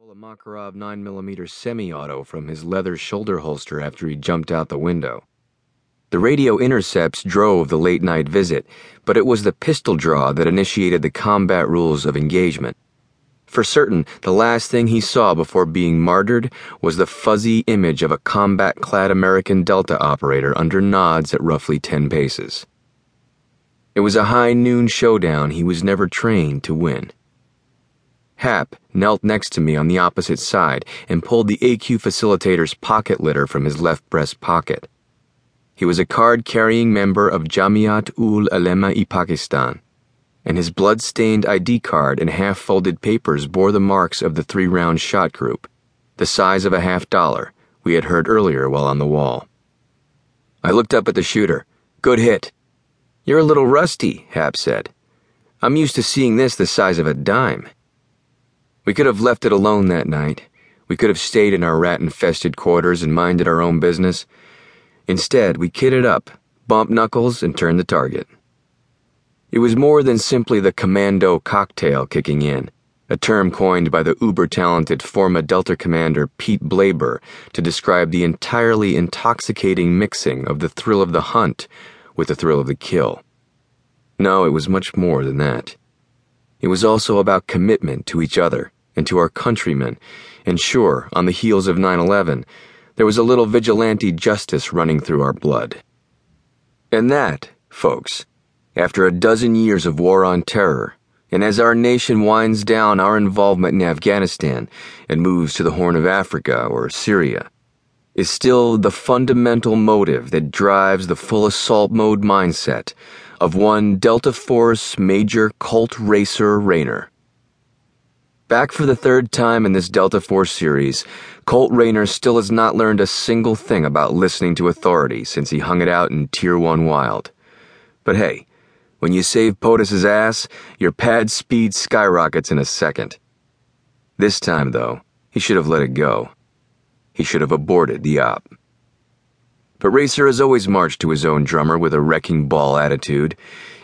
pull a Makarov 9mm semi auto from his leather shoulder holster after he jumped out the window. The radio intercepts drove the late night visit, but it was the pistol draw that initiated the combat rules of engagement. For certain, the last thing he saw before being martyred was the fuzzy image of a combat clad American Delta operator under nods at roughly 10 paces. It was a high noon showdown he was never trained to win. Hap knelt next to me on the opposite side and pulled the AQ facilitator's pocket litter from his left breast pocket. He was a card carrying member of Jamiat ul Ulema i Pakistan, and his blood stained ID card and half folded papers bore the marks of the three round shot group, the size of a half dollar we had heard earlier while on the wall. I looked up at the shooter. Good hit. You're a little rusty, Hap said. I'm used to seeing this the size of a dime. We could have left it alone that night. We could have stayed in our rat infested quarters and minded our own business. Instead, we kitted up, bumped knuckles, and turned the target. It was more than simply the commando cocktail kicking in, a term coined by the uber talented former Delta commander Pete Blaber to describe the entirely intoxicating mixing of the thrill of the hunt with the thrill of the kill. No, it was much more than that. It was also about commitment to each other and to our countrymen, and sure, on the heels of 9 11, there was a little vigilante justice running through our blood. And that, folks, after a dozen years of war on terror, and as our nation winds down our involvement in Afghanistan and moves to the Horn of Africa or Syria, is still the fundamental motive that drives the full assault mode mindset of one Delta Force Major Kolt Racer Raynor. Back for the third time in this Delta Force series, Kolt Raynor still has not learned a single thing about listening to authority since he hung it out in Tier 1 Wild. But hey, when you save POTUS's ass, your pad speed skyrockets in a second. This time, though, he should have let it go. He should have aborted the op. But Racer has always marched to his own drummer with a wrecking ball attitude,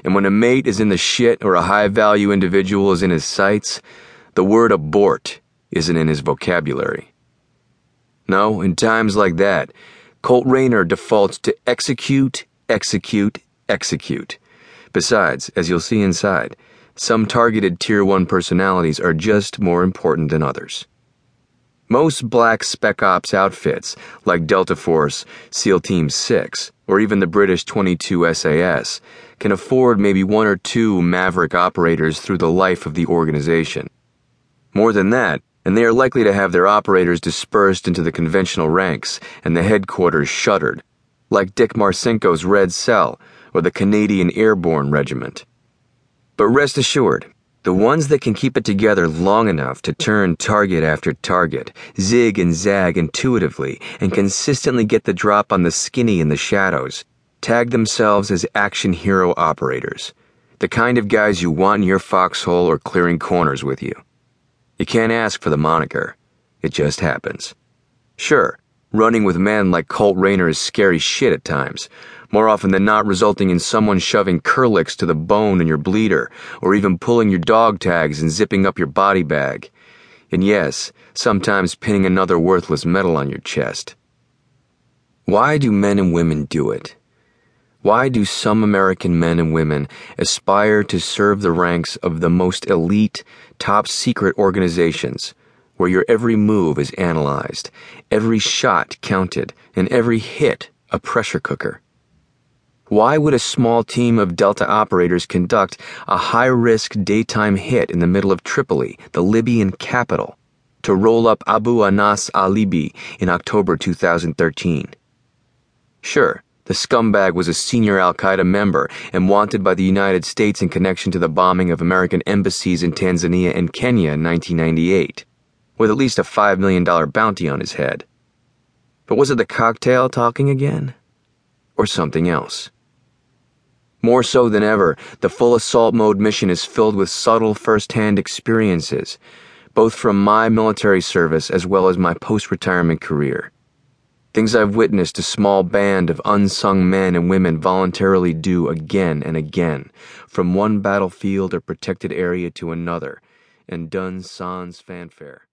and when a mate is in the shit or a high value individual is in his sights, the word abort isn't in his vocabulary. No, in times like that, Kolt Raynor defaults to execute, execute, execute. Besides, as you'll see inside, some targeted Tier 1 personalities are just more important than others. Most black Spec Ops outfits, like Delta Force, SEAL Team 6, or even the British 22 SAS, can afford maybe one or two maverick operators through the life of the organization. More than that, and they are likely to have their operators dispersed into the conventional ranks and the headquarters shuttered, like Dick Marcinko's Red Cell or the Canadian Airborne Regiment. But rest assured, the ones that can keep it together long enough to turn target after target, zig and zag intuitively, and consistently get the drop on the skinny in the shadows, tag themselves as action hero operators. The kind of guys you want in your foxhole or clearing corners with you. You can't ask for the moniker, it just happens. Sure, running with men like Kolt Raynor is scary shit at times more often than not resulting in someone shoving Kerlix to the bone in your bleeder, or even pulling your dog tags and zipping up your body bag. And yes, sometimes pinning another worthless medal on your chest. Why do men and women do it? Why do some American men and women aspire to serve the ranks of the most elite, top secret organizations, where your every move is analyzed, every shot counted, and every hit a pressure cooker? Why would a small team of Delta operators conduct a high risk daytime hit in the middle of Tripoli, the Libyan capital, to roll up Abu Anas al in October 2013? Sure, the scumbag was a senior Al Qaeda member and wanted by the United States in connection to the bombing of American embassies in Tanzania and Kenya in 1998, with at least a $5 million bounty on his head. But was it the cocktail talking again? Or something else? More so than ever, the full assault mode mission is filled with subtle first hand experiences, both from my military service as well as my post retirement career. Things I've witnessed a small band of unsung men and women voluntarily do again and again, from one battlefield or protected area to another, and done sans fanfare.